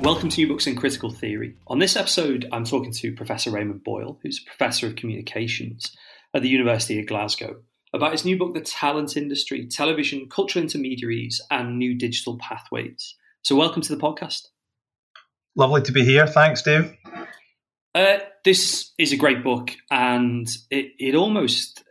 Welcome to New Books in Critical Theory. On this episode, I'm talking to Professor Raymond Boyle, who's a professor of communications at the University of Glasgow, about his new book, The Talent Industry Television, Cultural Intermediaries, and New Digital Pathways. So, welcome to the podcast. Lovely to be here. Thanks, Dave. Uh, this is a great book, and it, it almost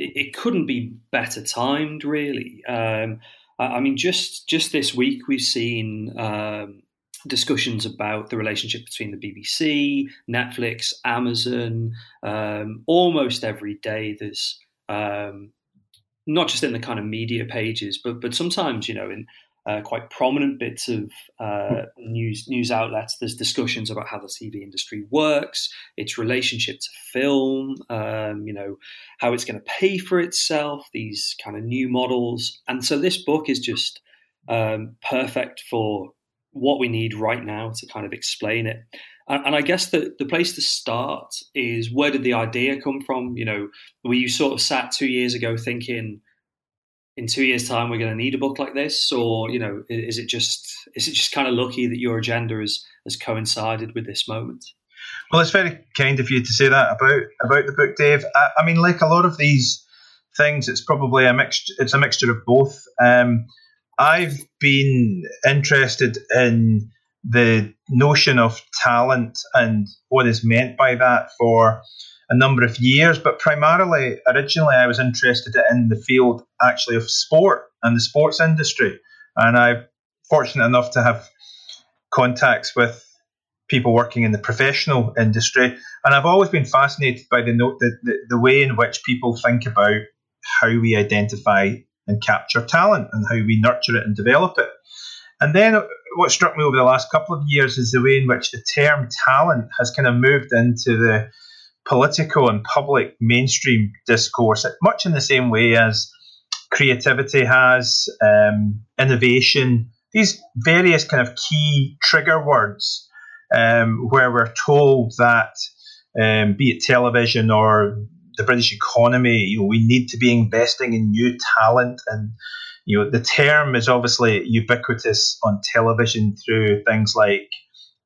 it, it couldn't be better timed, really. Um, I, I, mean, just just this week we've seen um, discussions about the relationship between the BBC, Netflix, Amazon. Um, almost every day, there's um, not just in the kind of media pages, but but sometimes you know in uh, quite prominent bits of uh, news news outlets. There's discussions about how the TV industry works, its relationship to film, um, you know, how it's going to pay for itself, these kind of new models, and so this book is just um, perfect for what we need right now to kind of explain it. And, and I guess the, the place to start is where did the idea come from? You know, were you sort of sat two years ago thinking, in two years' time we're going to need a book like this, or you know, is it just is it just kind of lucky that your agenda has has coincided with this moment? Well, it's very kind of you to say that about about the book, Dave. I, I mean, like a lot of these things, it's probably a mixture. It's a mixture of both. Um, I've been interested in the notion of talent and what is meant by that for a number of years, but primarily, originally, I was interested in the field actually of sport and the sports industry. And I'm fortunate enough to have contacts with people working in the professional industry. And I've always been fascinated by the, the, the, the way in which people think about how we identify and capture talent and how we nurture it and develop it. And then uh, what struck me over the last couple of years is the way in which the term talent has kind of moved into the political and public mainstream discourse, much in the same way as creativity has, um, innovation, these various kind of key trigger words um, where we're told that, um, be it television or the British economy, you know, we need to be investing in new talent. And you know the term is obviously ubiquitous on television through things like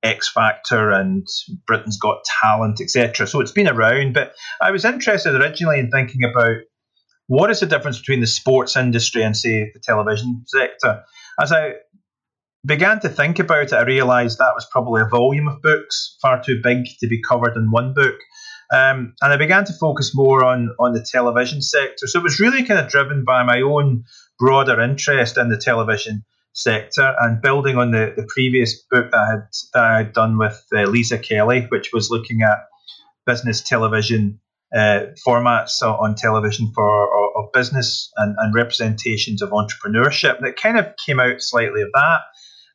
X Factor and Britain's Got Talent, etc. So it's been around, but I was interested originally in thinking about what is the difference between the sports industry and, say, the television sector. As I began to think about it, I realised that was probably a volume of books, far too big to be covered in one book. Um, and I began to focus more on, on the television sector. So it was really kind of driven by my own broader interest in the television sector and building on the, the previous book that I had that I had done with uh, Lisa Kelly, which was looking at business television uh, formats on television for business and, and representations of entrepreneurship. It kind of came out slightly of that.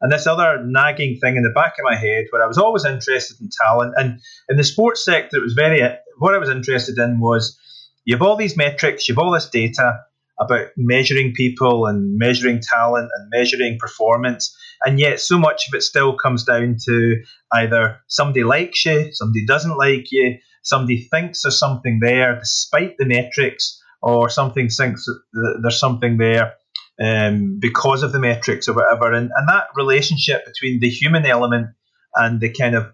And this other nagging thing in the back of my head, where I was always interested in talent, and in the sports sector, it was very. What I was interested in was you have all these metrics, you have all this data, about measuring people and measuring talent and measuring performance. And yet, so much of it still comes down to either somebody likes you, somebody doesn't like you, somebody thinks there's something there despite the metrics, or something thinks that there's something there um, because of the metrics or whatever. And, and that relationship between the human element and the kind of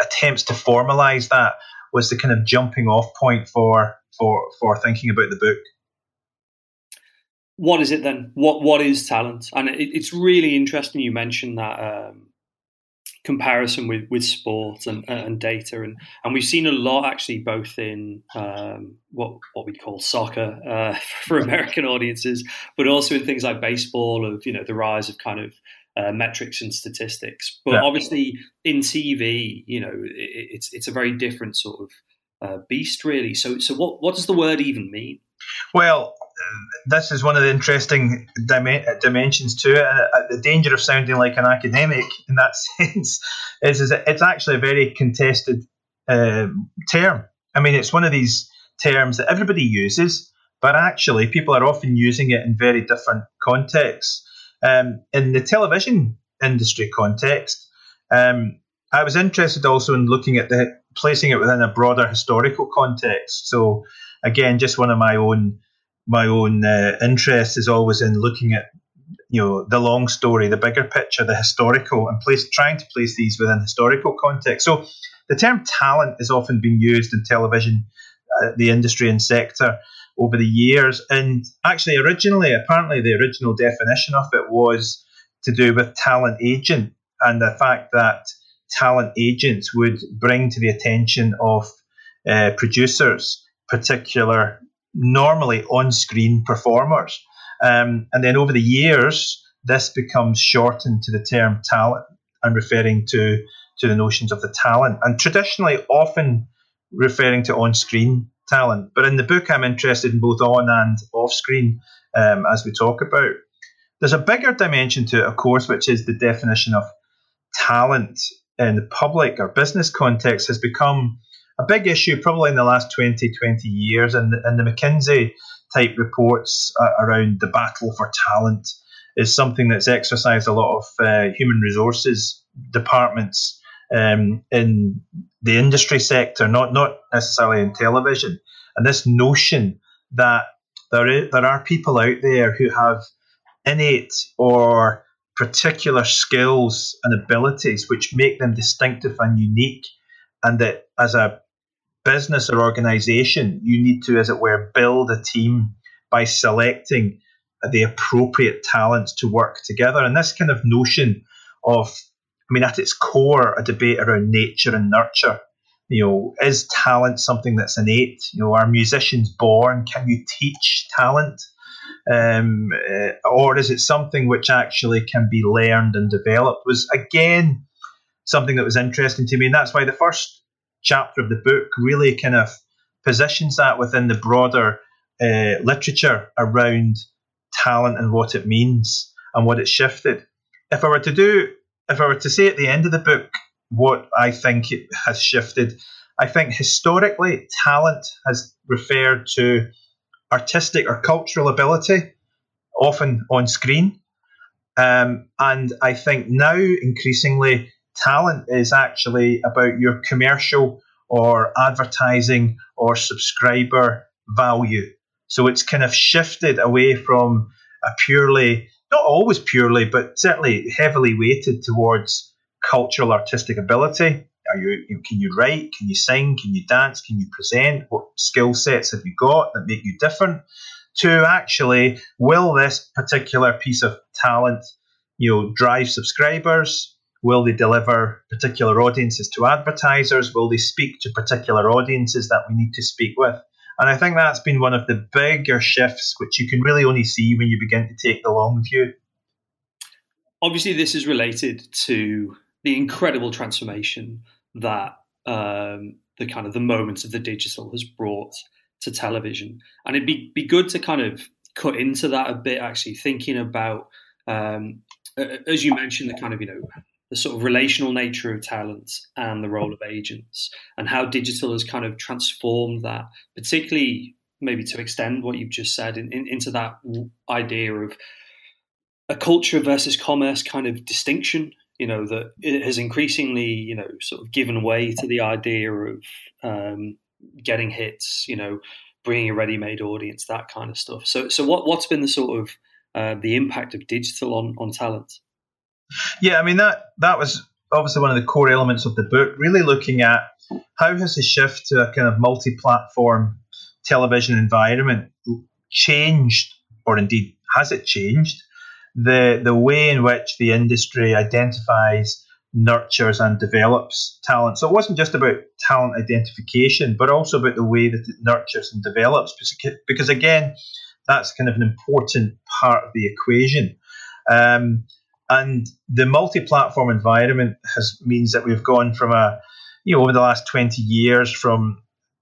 attempts to formalize that was the kind of jumping off point for for for thinking about the book what is it then? What what is talent? And it, it's really interesting you mentioned that um, comparison with, with sport and, and data, and and we've seen a lot actually both in um, what what we call soccer uh, for American audiences, but also in things like baseball of you know the rise of kind of uh, metrics and statistics. But yeah. obviously in TV, you know, it, it's it's a very different sort of uh, beast, really. So so what what does the word even mean? Well, this is one of the interesting dim- dimensions to it. Uh, the danger of sounding like an academic in that sense is, is that it's actually a very contested uh, term. I mean, it's one of these terms that everybody uses, but actually people are often using it in very different contexts. Um, in the television industry context, um, I was interested also in looking at the placing it within a broader historical context. So again, just one of my own my own uh, interest is always in looking at you know the long story, the bigger picture, the historical, and place trying to place these within historical context. So the term talent has often been used in television, uh, the industry and sector over the years, and actually originally, apparently, the original definition of it was to do with talent agent and the fact that talent agents would bring to the attention of uh, producers particular normally on-screen performers um, and then over the years, this becomes shortened to the term talent and referring to, to the notions of the talent, and traditionally often referring to on screen talent. But in the book, I'm interested in both on and off screen um, as we talk about. There's a bigger dimension to it, of course, which is the definition of talent in the public or business context has become a big issue probably in the last 20, 20 years. And, and the McKinsey type reports uh, around the battle for talent is something that's exercised a lot of uh, human resources departments um, in the industry sector, not not necessarily in television. And this notion that there is, there are people out there who have innate or particular skills and abilities which make them distinctive and unique, and that as a business or organization, you need to, as it were, build a team by selecting the appropriate talents to work together. And this kind of notion of, I mean, at its core, a debate around nature and nurture. You know, is talent something that's innate? You know, are musicians born? Can you teach talent? Um, uh, or is it something which actually can be learned and developed? Was again something that was interesting to me, and that's why the first chapter of the book really kind of positions that within the broader uh, literature around talent and what it means and what it shifted. If I were to do, if I were to say at the end of the book what I think it has shifted, I think historically talent has referred to artistic or cultural ability, often on screen. Um, and I think now increasingly talent is actually about your commercial or advertising or subscriber value. So it's kind of shifted away from a purely, not always purely, but certainly heavily weighted towards cultural artistic ability. Are you, can you write? Can you sing? Can you dance? Can you present? What skill sets have you got that make you different? To actually, will this particular piece of talent, you know, drive subscribers? Will they deliver particular audiences to advertisers? Will they speak to particular audiences that we need to speak with? And I think that's been one of the bigger shifts, which you can really only see when you begin to take the long view. Obviously, this is related to the incredible transformation that um, the kind of the moments of the digital has brought to television, and it'd be be good to kind of cut into that a bit. Actually, thinking about um, as you mentioned, the kind of you know the sort of relational nature of talent and the role of agents and how digital has kind of transformed that, particularly maybe to extend what you've just said in, in, into that idea of a culture versus commerce kind of distinction. You know that it has increasingly, you know, sort of given way to the idea of um, getting hits. You know, bringing a ready-made audience, that kind of stuff. So, so what what's been the sort of uh, the impact of digital on on talent? Yeah, I mean that that was obviously one of the core elements of the book. Really looking at how has the shift to a kind of multi-platform television environment changed, or indeed has it changed the the way in which the industry identifies, nurtures, and develops talent. So it wasn't just about talent identification, but also about the way that it nurtures and develops. Because again, that's kind of an important part of the equation. Um, and the multi-platform environment has means that we've gone from a, you know, over the last 20 years from,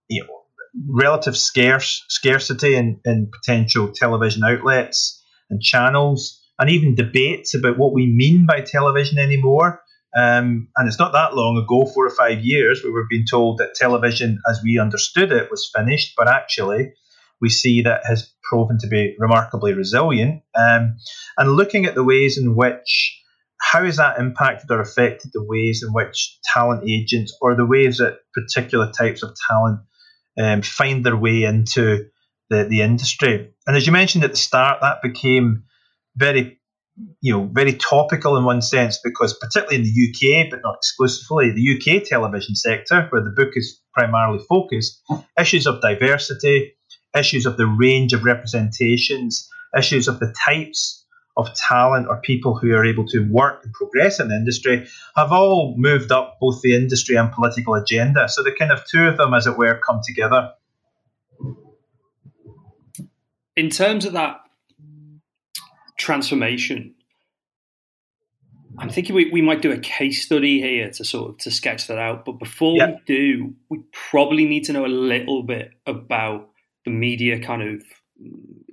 you know, relative scarce scarcity in, in potential television outlets and channels, and even debates about what we mean by television anymore. Um, and it's not that long ago, four or five years, we were being told that television, as we understood it, was finished. But actually, we see that has proven to be remarkably resilient. Um, and looking at the ways in which, how has that impacted or affected the ways in which talent agents or the ways that particular types of talent um, find their way into the, the industry. And as you mentioned at the start, that became very, you know, very topical in one sense because particularly in the UK, but not exclusively, the UK television sector, where the book is primarily focused, issues of diversity, issues of the range of representations, issues of the types of talent or people who are able to work and progress in the industry have all moved up both the industry and political agenda. So the kind of two of them, as it were, come together. In terms of that transformation, I'm thinking we, we might do a case study here to sort of to sketch that out. But before we do, we probably need to know a little bit about the media kind of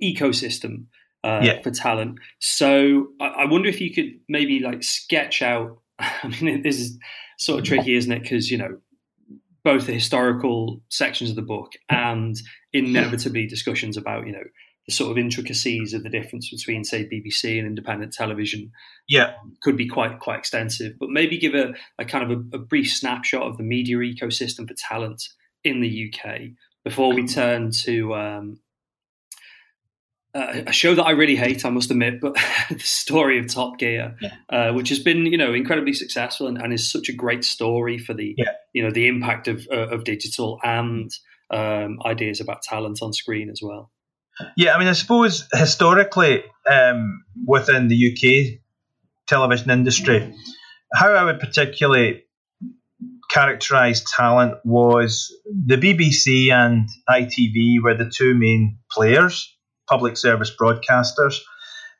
ecosystem uh, yeah. for talent. So I, I, wonder if you could maybe like sketch out. I mean, this is sort of tricky, isn't it? Because you know, both the historical sections of the book and inevitably discussions about you know the sort of intricacies of the difference between say BBC and independent television. Yeah, could be quite quite extensive. But maybe give a, a kind of a, a brief snapshot of the media ecosystem for talent in the UK before we turn to um, uh, a show that I really hate, I must admit, but the story of Top Gear, yeah. uh, which has been you know incredibly successful and, and, is such a great story for the yeah. you know the impact of uh, of digital and um, ideas about talent on screen as well. Yeah, I mean, I suppose historically um, within the UK television industry, how I would particularly characterise talent was the BBC and ITV were the two main players public service broadcasters,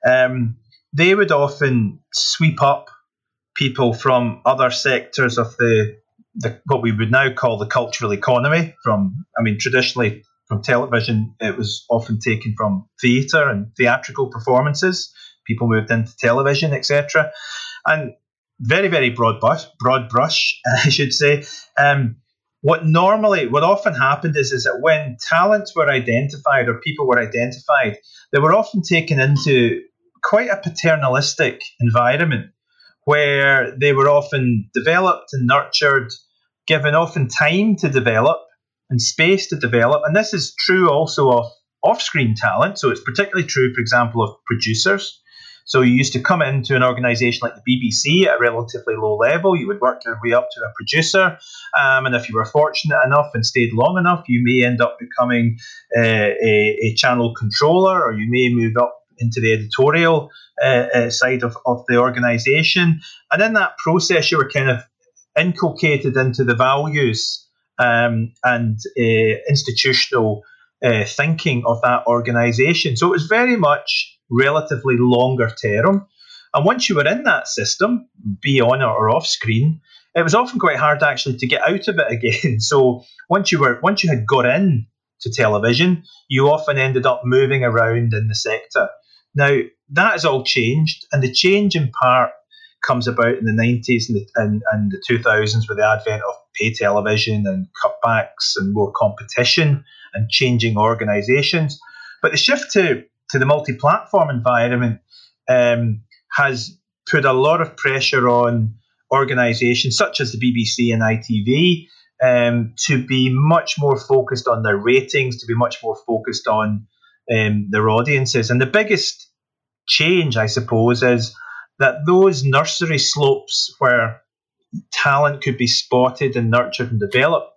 um, they would often sweep up people from other sectors of the, the what we would now call the cultural economy. From I mean, traditionally from television, it was often taken from theatre and theatrical performances. People moved into television, etc. And very, very broad brush, broad brush, I should say. Um, what normally, what often happened is, is that when talents were identified or people were identified, they were often taken into quite a paternalistic environment where they were often developed and nurtured, given often time to develop and space to develop. And this is true also of off screen talent. So it's particularly true, for example, of producers. So you used to come into an organisation like the BBC at a relatively low level. You would work your way up to a producer, um, and if you were fortunate enough and stayed long enough, you may end up becoming uh, a, a, channel controller, or you may move up into the editorial uh, uh, side of, of the organisation. And in that process, you were kind of inculcated into the values um, and uh, institutional uh, thinking of that organisation. So it was very much relatively longer term. And once you were in that system, be on or off screen, it was often quite hard actually to get out of it again. So once you were once you had got in to television, you often ended up moving around in the sector. Now that has all changed, and the change in part comes about in the 90s and the, and, and the 2000s with the advent of pay television and cutbacks and more competition and changing organisations. But the shift to to the multi-platform environment um, has put a lot of pressure on organisations such as the BBC and ITV um, to be much more focused on their ratings, to be much more focused on um, their audiences. And the biggest change, I suppose, is that those nursery slopes where talent could be spotted and nurtured and developed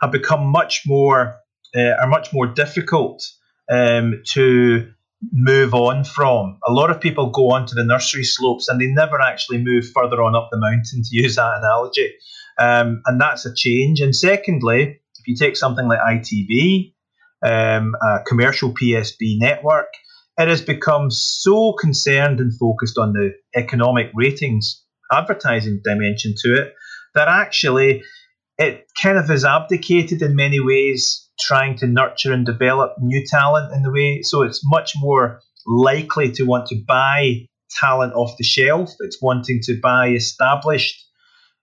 have become much more uh, are much more difficult um, to move on from. A lot of people go on to the nursery slopes and they never actually move further on up the mountain, to use that analogy. Um, and that's a change. And secondly, if you take something like ITV, um, a commercial PSB network, it has become so concerned and focused on the economic ratings advertising dimension to it that actually it kind of has abdicated in many ways trying to nurture and develop new talent in the way. So it's much more likely to want to buy talent off the shelf. It's wanting to buy established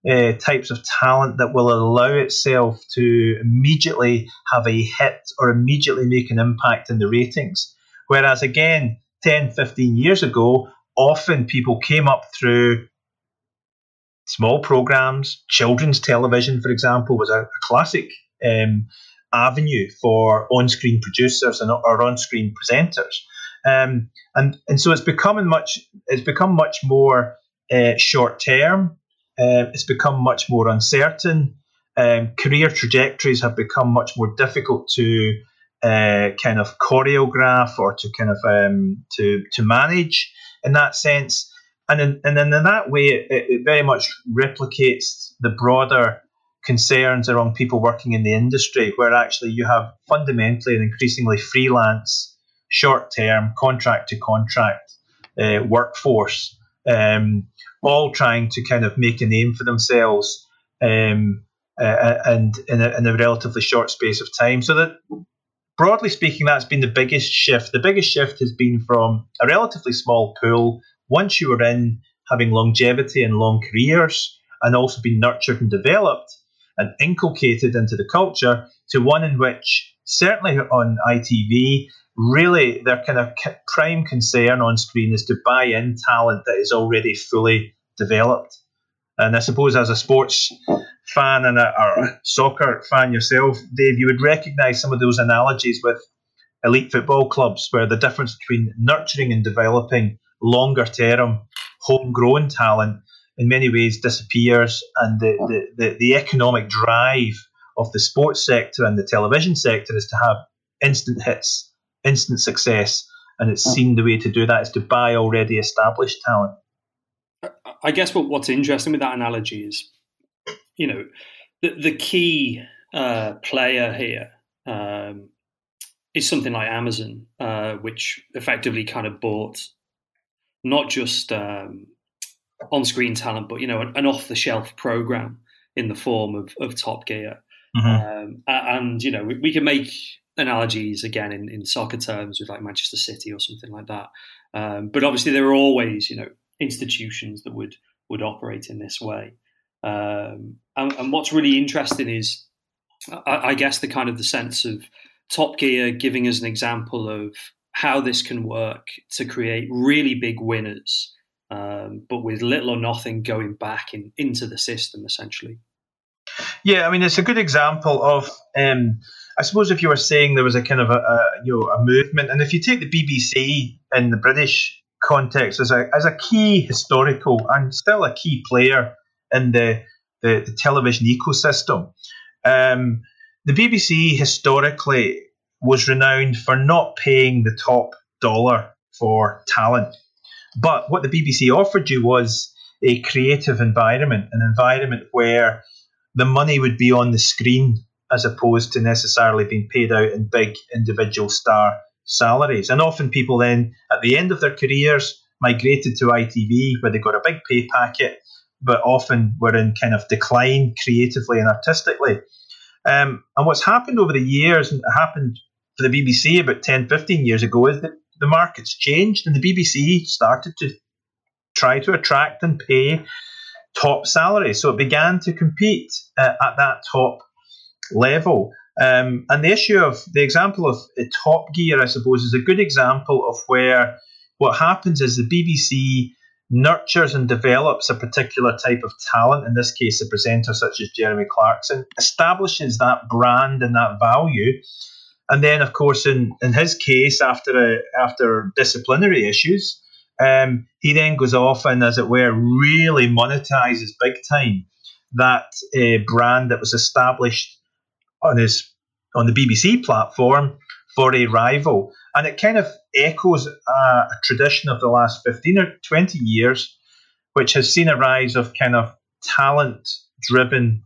uh, types of talent that will allow itself to immediately have a hit or immediately make an impact in the ratings. Whereas, again, 10, 15 years ago, often people came up through small programs. Children's television, for example, was a, classic um, avenue for on-screen producers and or on-screen presenters. Um, and and so it's becoming much it's become much more uh, short term. Uh, it's become much more uncertain. Um, career trajectories have become much more difficult to uh, kind of choreograph or to kind of um, to to manage in that sense. And in, and in that way, it, it very much replicates the broader concerns around people working in the industry, where actually you have fundamentally an increasingly freelance, short term, contract to contract uh, workforce, um, all trying to kind of make a name for themselves um, uh, and in a, in a, relatively short space of time. So that broadly speaking, that's been the biggest shift. The biggest shift has been from a relatively small pool. Once you were in having longevity and long careers, and also been nurtured and developed, and inculcated into the culture to one in which, certainly on ITV, really their kind of prime concern on screen is to buy in talent that is already fully developed. And I suppose as a sports fan and a, a soccer fan yourself, Dave, you would recognise some of those analogies with elite football clubs, where the difference between nurturing and developing longer term homegrown talent in many ways disappears, and the, the, the, the, economic drive of the sports sector and the television sector is to have instant hits, instant success, and it's seen the way to do that is to buy already established talent. I guess what, what's interesting with that analogy is, you know, the, the key uh, player here um, is something like Amazon, uh, which effectively kind of bought not just um, on-screen talent, but you know, an, an off-the-shelf program in the form of, of Top Gear. Mm-hmm. Um, and you know, we, we, can make analogies again in, in soccer terms with like Manchester City or something like that. Um, but obviously, there are always you know institutions that would would operate in this way. Um, and, and, what's really interesting is, I, I guess, the kind of the sense of Top Gear giving us an example of how this can work to create really big winners um, but with little or nothing going back in, into the system, essentially. Yeah, I mean, it's a good example of. Um, I suppose if you were saying there was a kind of a, a, you know a movement, and if you take the BBC in the British context as a as a key historical and still a key player in the the, the television ecosystem, um, the BBC historically was renowned for not paying the top dollar for talent. But what the BBC offered you was a creative environment, an environment where the money would be on the screen as opposed to necessarily being paid out in big individual star salaries. And often people then, at the end of their careers, migrated to ITV where they got a big pay packet, but often were in kind of decline creatively and artistically. Um, and what's happened over the years, and it happened for the BBC about 10, 15 years ago, is that the market's changed and the BBC started to try to attract and pay top salaries. So it began to compete uh, at that top level. Um, and the issue of the example of Top Gear, I suppose, is a good example of where what happens is the BBC nurtures and develops a particular type of talent, in this case, a presenter such as Jeremy Clarkson, establishes that brand and that value, and then, of course, in, in his case, after a, after disciplinary issues, um, he then goes off and, as it were, really monetizes big time that uh, brand that was established on his on the BBC platform for a rival, and it kind of echoes a, a tradition of the last fifteen or twenty years, which has seen a rise of kind of talent-driven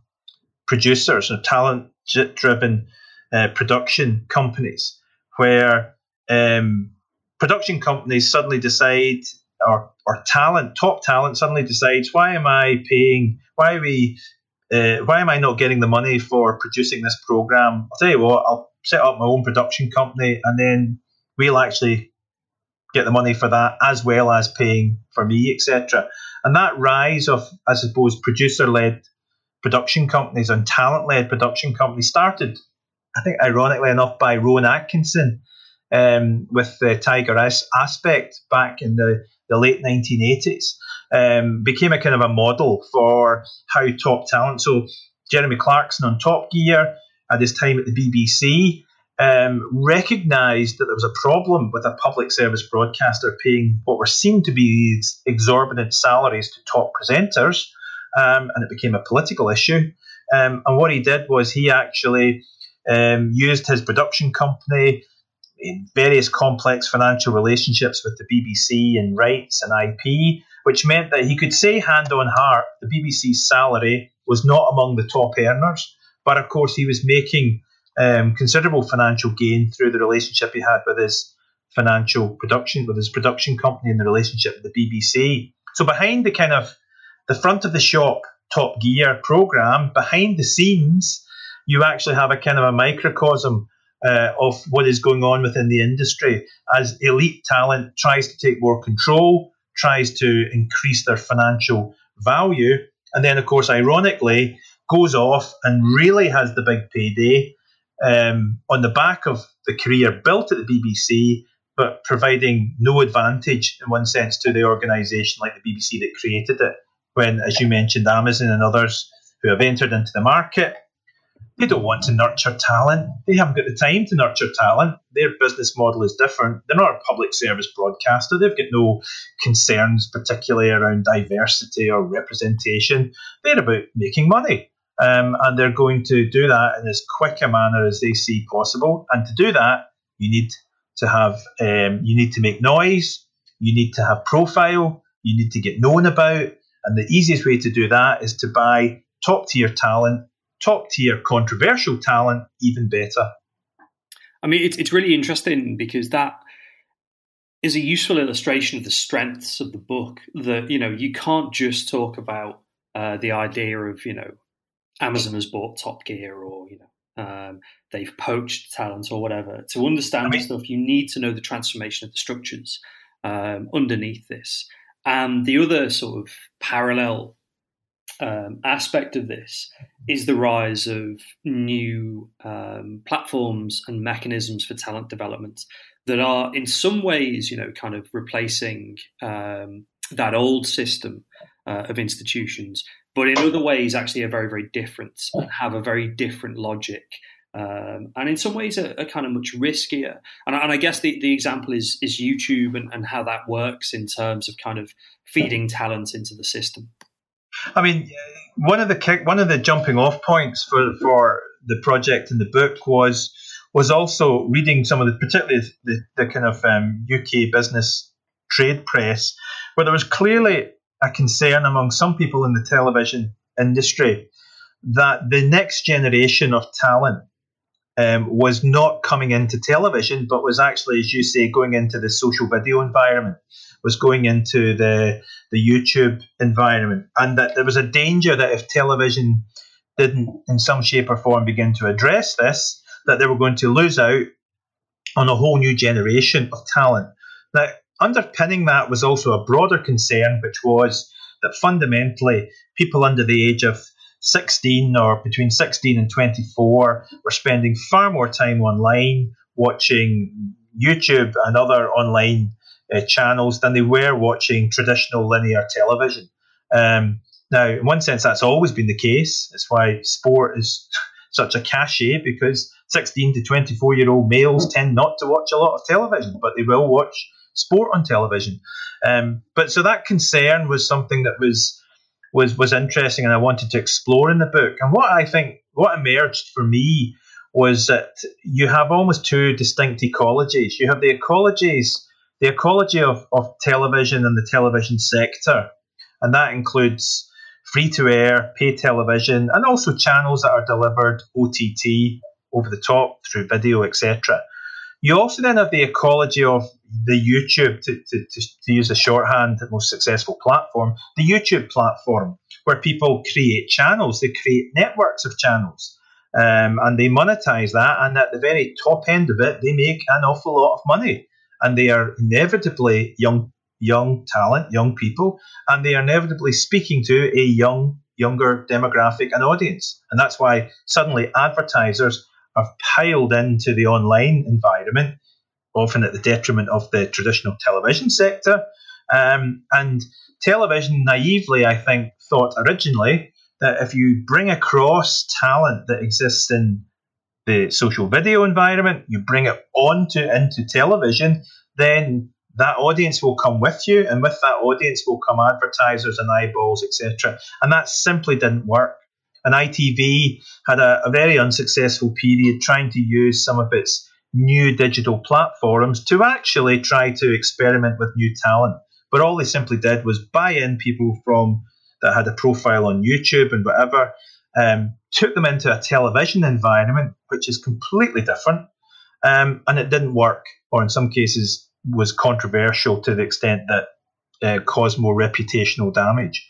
producers or talent-driven uh, production companies where um, production companies suddenly decide or, or talent top talent suddenly decides why am i paying why are we uh, why am i not getting the money for producing this program? I'll tell you what i'll set up my own production company and then we'll actually get the money for that as well as paying for me etc and that rise of i suppose producer led production companies and talent led production companies started I think, ironically enough, by Rowan Atkinson um, with the Tiger aspect back in the, the late 1980s, um, became a kind of a model for how top talent. So Jeremy Clarkson on Top Gear, at his time at the BBC, um, recognised that there was a problem with a public service broadcaster paying what were seen to be these exorbitant salaries to top presenters, um, and it became a political issue. Um, and what he did was he actually um, used his production company in various complex financial relationships with the BBC and rights and IP, which meant that he could say hand on heart the BBC's salary was not among the top earners, but of course he was making um, considerable financial gain through the relationship he had with his financial production, with his production company, and the relationship with the BBC. So behind the kind of the front of the shop Top Gear program, behind the scenes, you actually have a kind of a microcosm uh, of what is going on within the industry as elite talent tries to take more control, tries to increase their financial value, and then, of course, ironically, goes off and really has the big payday um, on the back of the career built at the BBC, but providing no advantage in one sense to the organisation like the BBC that created it. When, as you mentioned, Amazon and others who have entered into the market, they don't want to nurture talent. They haven't got the time to nurture talent. Their business model is different. They're not a public service broadcaster. They've got no concerns, particularly around diversity or representation. They're about making money. Um, and they're going to do that in as quick a manner as they see possible. And to do that, you need to have um, you need to make noise, you need to have profile, you need to get known about, and the easiest way to do that is to buy top tier talent, top tier controversial talent, even better. I mean, it's it's really interesting because that is a useful illustration of the strengths of the book. That you know you can't just talk about uh, the idea of you know Amazon has bought Top Gear or you know um, they've poached talent or whatever. To understand I mean, this stuff, you need to know the transformation of the structures um, underneath this. And the other sort of parallel um, aspect of this is the rise of new um, platforms and mechanisms for talent development that are, in some ways, you know, kind of replacing um, that old system uh, of institutions but in other ways actually are very very different and have a very different logic um, and in some ways are, are, kind of much riskier. And, and I guess the, the example is is YouTube and, and how that works in terms of kind of feeding talent into the system I mean one of the kick, one of the jumping off points for for the project in the book was was also reading some of the particularly the, the kind of um, UK business trade press where there was clearly a concern among some people in the television industry that the next generation of talent um, was not coming into television, but was actually, as you say, going into the social video environment, was going into the the YouTube environment, and that there was a danger that if television didn't, in some shape or form, begin to address this, that they were going to lose out on a whole new generation of talent. Now, underpinning that was also a broader concern, which was that fundamentally people under the age of 16 or between 16 and 24 were spending far more time online watching YouTube and other online uh, channels than they were watching traditional linear television. Um, now, in one sense, that's always been the case. It's why sport is such a cachet because 16 to 24 year old males tend not to watch a lot of television, but they will watch sport on television. Um, but so that concern was something that was was was interesting, and I wanted to explore in the book. And what I think what emerged for me was that you have almost two distinct ecologies. You have the ecologies, the ecology of, of television and the television sector, and that includes free to air, pay television, and also channels that are delivered OTT over the top through video, etc. You also then have the ecology of the YouTube, to, to, to, to use a shorthand, the most successful platform, the YouTube platform, where people create channels, they create networks of channels. Um, and they monetize that, and at the very top end of it, they make an awful lot of money, and they are inevitably young, young talent, young people, and they are inevitably speaking to a young, younger demographic and audience, and that's why suddenly advertisers have piled into the online environment often at the detriment of the traditional television sector. Um, and television, naively, I think, thought originally that if you bring across talent that exists in the social video environment, you bring it onto into television, then that audience will come with you, and with that audience will come advertisers and eyeballs, etc. And that simply didn't work. And ITV had a, a very unsuccessful period trying to use some of its new digital platforms to actually try to experiment with new talent. But all they simply did was buy in people from that had a profile on YouTube and whatever, um, took them into a television environment, which is completely different, um, and it didn't work, or in some cases was controversial to the extent that uh, caused more reputational damage.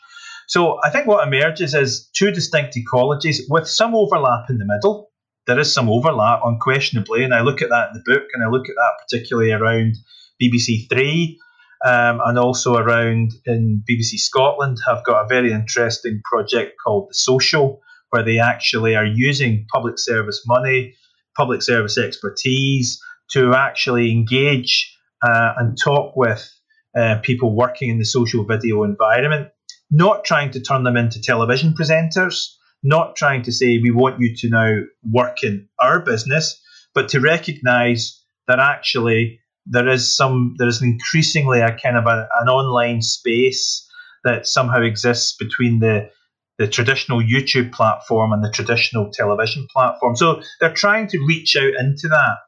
So I think what emerges is two distinct ecologies with some overlap in the middle. There is some overlap, unquestionably, and I look at that in the book, and I look at that particularly around BBC Three um, and also around in BBC Scotland have got a very interesting project called The Social, where they actually are using public service money, public service expertise to actually engage uh, and talk with uh, people working in the social video environment, not trying to turn them into television presenters, not trying to say we want you to now work in our business, but to recognize that actually there is some there is increasingly a kind of a, an online space that somehow exists between the the traditional YouTube platform and the traditional television platform. So they're trying to reach out into that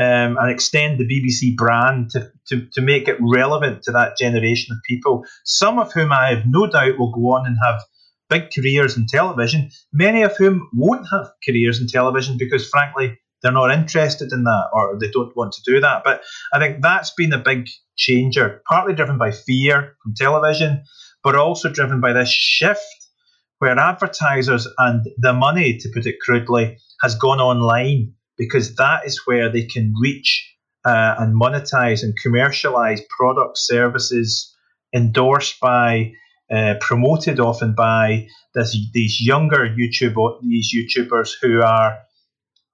um, and extend the BBC brand to, to, to make it relevant to that generation of people, some of whom I have no doubt will go on and have big careers in television, many of whom won't have careers in television because, frankly, they're not interested in that or they don't want to do that. But I think that's been a big changer, partly driven by fear from television, but also driven by this shift where advertisers and the money, to put it crudely, has gone online because that is where they can reach uh, and monetize and commercialize products, services endorsed by, uh, promoted often by this, these younger YouTube these YouTubers who are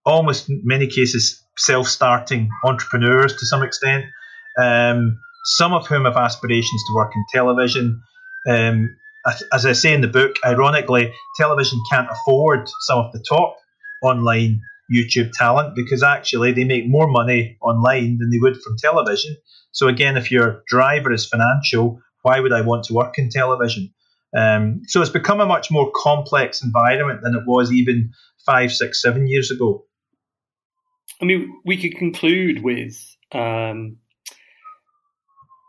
almost in many cases self-starting entrepreneurs to some extent. Um, some of whom have aspirations to work in television. Um, as I say in the book, ironically, television can't afford some of the top online YouTube talent because actually they make more money online than they would from television. So again, if your driver is financial, why would I want to work in television? Um, so it's become a much more complex environment than it was even five, six, seven years ago. I mean, we could conclude with um,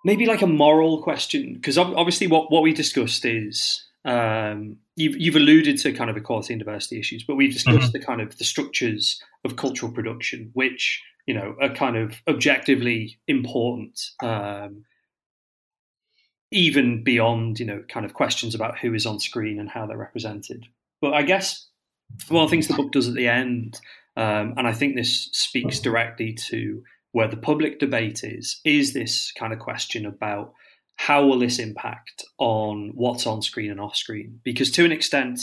maybe like a moral question because obviously what, what we discussed is um, you've, you've alluded to kind of equality and diversity issues, but we've discussed mm-hmm. the kind of the structures of cultural production, which you know are kind of objectively important, um, even beyond you know kind of questions about who is on screen and how they're represented. But I guess one of the things the book does at the end um, and I think this speaks directly to where the public debate is. Is this kind of question about how will this impact on what's on screen and off screen? Because to an extent,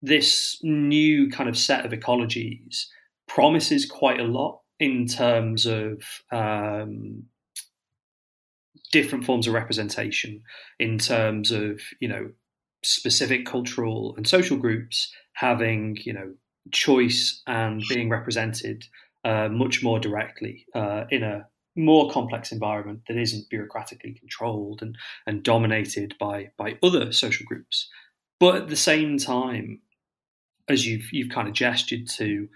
this new kind of set of ecologies promises quite a lot in terms of um, different forms of representation, in terms of you know specific cultural and social groups having you know choice and being represented uh, much more directly uh, in a more complex environment that isn't bureaucratically controlled and, and dominated by by other social groups. But at the same time, as you've you've kind of gestured to,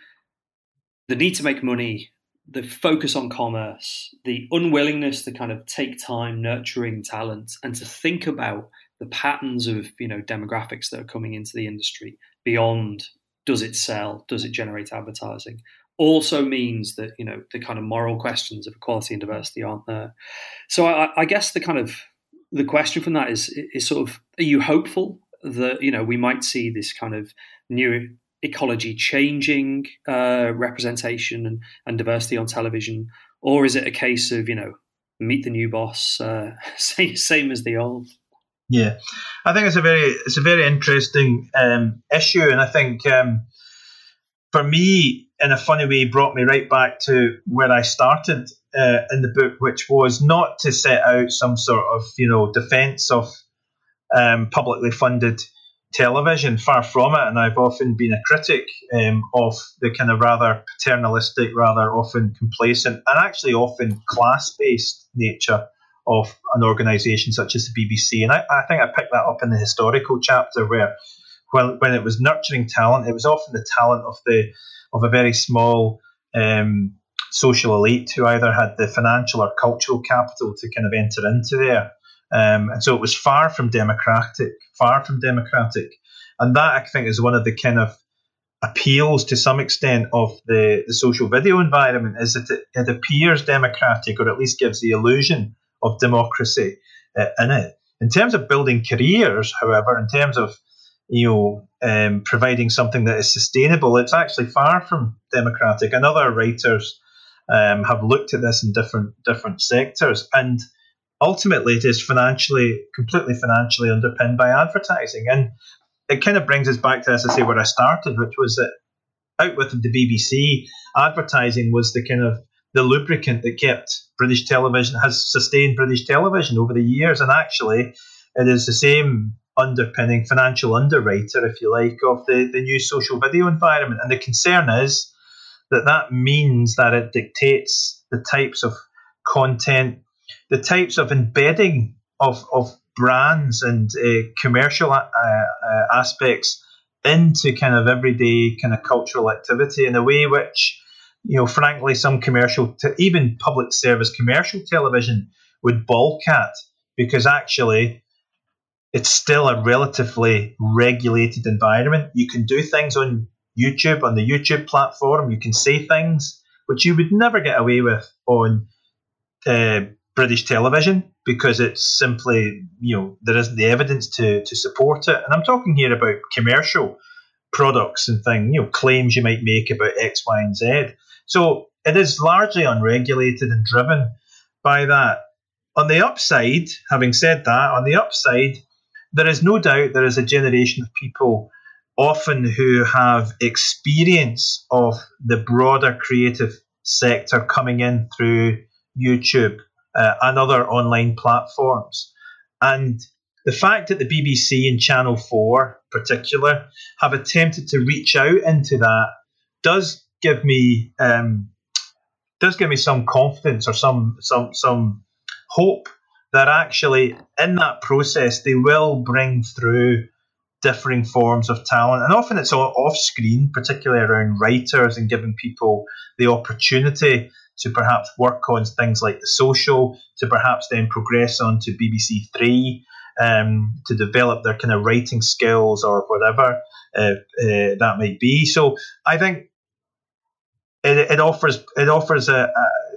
the need to make money, the focus on commerce, the unwillingness to kind of take time nurturing talent and to think about the patterns of you know demographics that are coming into the industry beyond does it sell? Does it generate advertising? Also means that you know the kind of moral questions of equality and diversity aren't there. So I, I guess the kind of the question from that is is sort of are you hopeful that you know we might see this kind of new ecology changing uh, representation and, and diversity on television, or is it a case of you know meet the new boss, uh, same as the old? Yeah, I think it's a very it's a very interesting um, issue, and I think um, for me, in a funny way, brought me right back to where I started uh, in the book, which was not to set out some sort of you know defence of um, publicly funded television. Far from it, and I've often been a critic um, of the kind of rather paternalistic, rather often complacent, and actually often class-based nature of an organisation such as the BBC. And I, I, think I picked that up in the historical chapter where when, when it was nurturing talent, it was often the talent of the of a very small um, social elite who either had the financial or cultural capital to kind of enter into there. Um, and so it was far from democratic, far from democratic. And that I think is one of the kind of appeals to some extent of the, the social video environment is that it, it appears democratic or at least gives the illusion of democracy uh, in it. In terms of building careers, however, in terms of you know um, providing something that is sustainable, it's actually far from democratic. And other writers um, have looked at this in different different sectors, and ultimately it is financially completely financially underpinned by advertising. And it kind of brings us back to, as I say, where I started, which was that out with the BBC, advertising was the kind of the lubricant that kept British television has sustained British television over the years, and actually, it is the same underpinning financial underwriter, if you like, of the, the new social video environment. And the concern is that that means that it dictates the types of content, the types of embedding of, of brands and uh, commercial uh, uh, aspects into kind of everyday kind of cultural activity in a way which you know, frankly, some commercial, te- even public service commercial television would balk at because actually it's still a relatively regulated environment. You can do things on YouTube, on the YouTube platform, you can say things which you would never get away with on uh, British television because it's simply, you know, there isn't the evidence to, to support it. And I'm talking here about commercial products and things, you know, claims you might make about X, Y, and Z. So it is largely unregulated and driven by that. On the upside, having said that, on the upside, there is no doubt there is a generation of people often who have experience of the broader creative sector coming in through YouTube uh, and other online platforms. And the fact that the BBC and Channel 4 in particular have attempted to reach out into that does give me um, does give me some confidence or some some some hope that actually in that process they will bring through differing forms of talent and often it's off screen particularly around writers and giving people the opportunity to perhaps work on things like the social to perhaps then progress on to BBC Three um, to develop their kind of writing skills or whatever uh, uh, that might be. So I think it, it offers it offers a,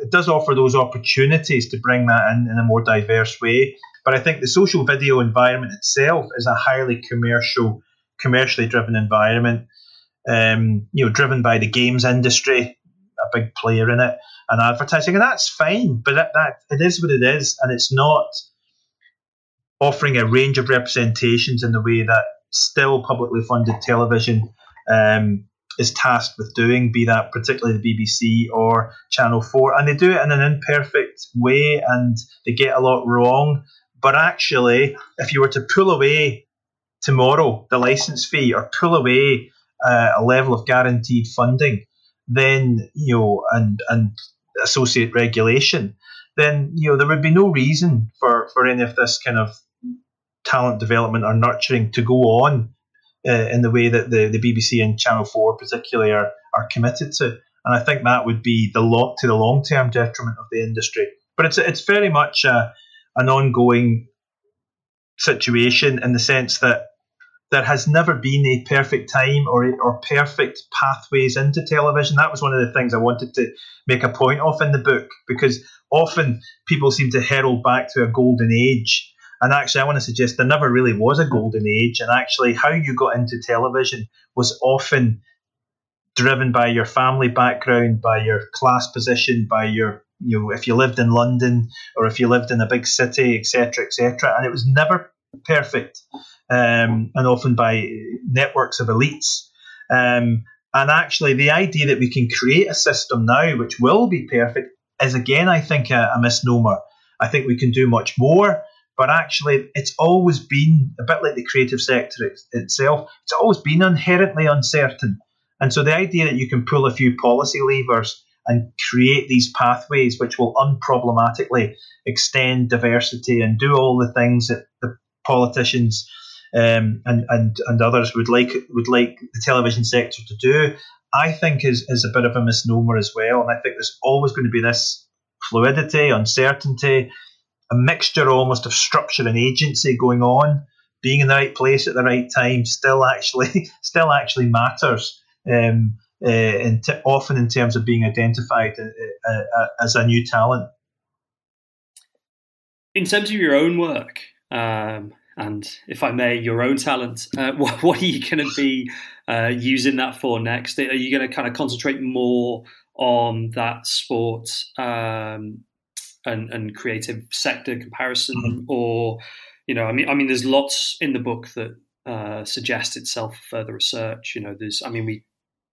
it does offer those opportunities to bring that in in a more diverse way. But I think the social video environment itself is a highly commercial, commercially driven environment. Um, you know, driven by the games industry, a big player in it, and advertising, and that's fine. But that, that it is what it is, and it's not offering a range of representations in the way that still publicly funded television um, is tasked with doing, be that particularly the BBC or Channel 4. And they do it in an imperfect way and they get a lot wrong. But actually, if you were to pull away tomorrow the license fee or pull away uh, a level of guaranteed funding, then, you know, and, and associate regulation, then, you know, there would be no reason for, for any of this kind of talent development or nurturing to go on uh, in the way that the, the BBC and Channel 4 particularly are, are committed to. And I think that would be the lot to the long term detriment of the industry. But it's it's very much a, an ongoing situation in the sense that there has never been a perfect time or or perfect pathways into television. That was one of the things I wanted to make a point of in the book because often people seem to herald back to a golden age and actually, I want to suggest there never really was a golden age. And actually, how you got into television was often driven by your family background, by your class position, by your you know if you lived in London or if you lived in a big city, etc., etc. And it was never perfect, um, and often by networks of elites. Um, and actually, the idea that we can create a system now which will be perfect is again, I think, a, a misnomer. I think we can do much more. But actually it's always been a bit like the creative sector itself. It's always been inherently uncertain, and so the idea that you can pull a few policy levers and create these pathways which will unproblematically extend diversity and do all the things that the politicians um, and, and and others would like would like the television sector to do, I think is is a bit of a misnomer as well. And I think there's always going to be this fluidity, uncertainty, a mixture almost of structure and agency going on. Being in the right place at the right time still actually still actually matters. Um, uh, in t- often in terms of being identified uh, uh, as a new talent. In terms of your own work, um, and if I may, your own talent, uh, what, what, are you going to be uh, using that for next? Are you going to kind of concentrate more on that sport um, and, and, creative sector comparison, mm-hmm. or you know, I mean, I mean, there's lots in the book that uh, suggest itself further research. You know, there's, I mean, we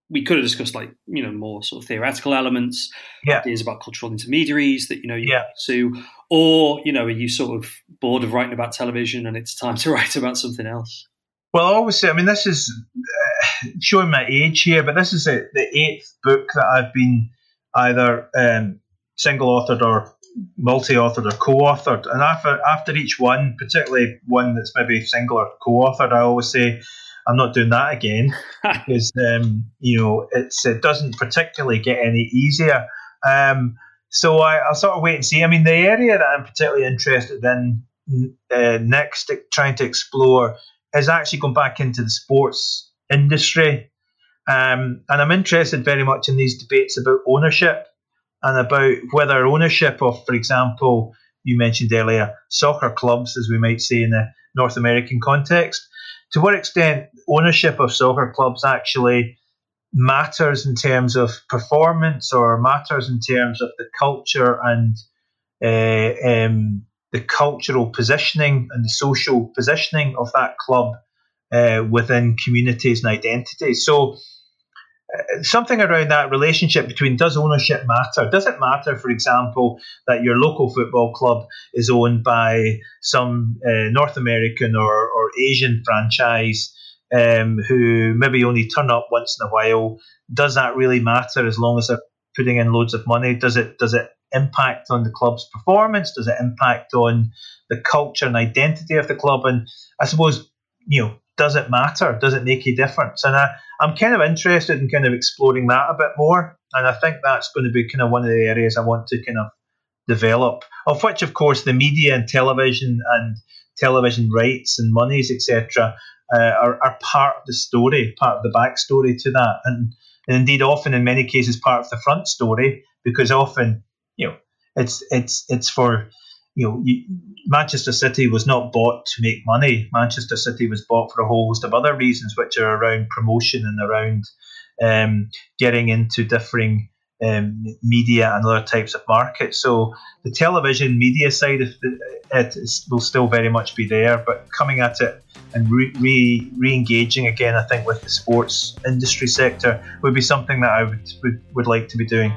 we could have discussed like you know more sort of theoretical elements, yeah. ideas about cultural intermediaries that you know you yeah. pursue, or you know are you sort of bored of writing about television and it's time to write about something else? Well, obviously, I mean this is uh, showing my age here, but this is a, the eighth book that I've been either um, single authored or multi-authored or co-authored, and after after each one, particularly one that's maybe single or co-authored, I always say I'm not doing that again because um, you know it doesn't particularly get any easier. Um, so I, will sort of wait and see. I mean, the area that I'm particularly interested in uh, next, trying to explore, is actually going back into the sports industry, um, and I'm interested very much in these debates about ownership and about whether ownership of, for example, you mentioned earlier, soccer clubs, as we might say in the North American context, to what extent ownership of soccer clubs actually matters in terms of performance or matters in terms of the culture and uh, um, the cultural positioning and the social positioning of that club uh, within communities and identities. So something around that relationship between does ownership matter? Does it matter, for example, that your local football club is owned by some uh, North American or, or Asian franchise um, who maybe only turn up once in a while? Does that really matter as long as they're putting in loads of money? Does it does it impact on the club's performance? Does it impact on the culture and identity of the club? And I suppose you know does it matter? Does it make a difference? And I, I'm kind of interested in kind of exploring that a bit more. And I think that's going to be kind of one of the areas I want to kind of develop, of which, of course, the media and television and television rights and monies, etc., uh, are, are part of the story, part of the backstory to that. And, and indeed, often in many cases, part of the front story, because often, you know, it's it's it's for you know, you, Manchester City was not bought to make money. Manchester City was bought for a whole host of other reasons, which are around promotion and around um, getting into differing um, media and other types of markets. So the television media side of it is, will still very much be there, but coming at it and re, re, re-engaging again, I think with the sports industry sector would be something that I would, would, would like to be doing.